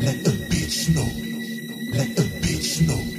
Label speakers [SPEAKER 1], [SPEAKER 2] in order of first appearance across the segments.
[SPEAKER 1] Let the bitch know. Let the
[SPEAKER 2] bitch know.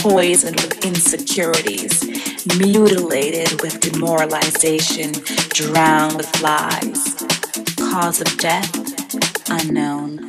[SPEAKER 2] poisoned with insecurities, mutilated with demoralization, drowned with lies. Cause of death unknown.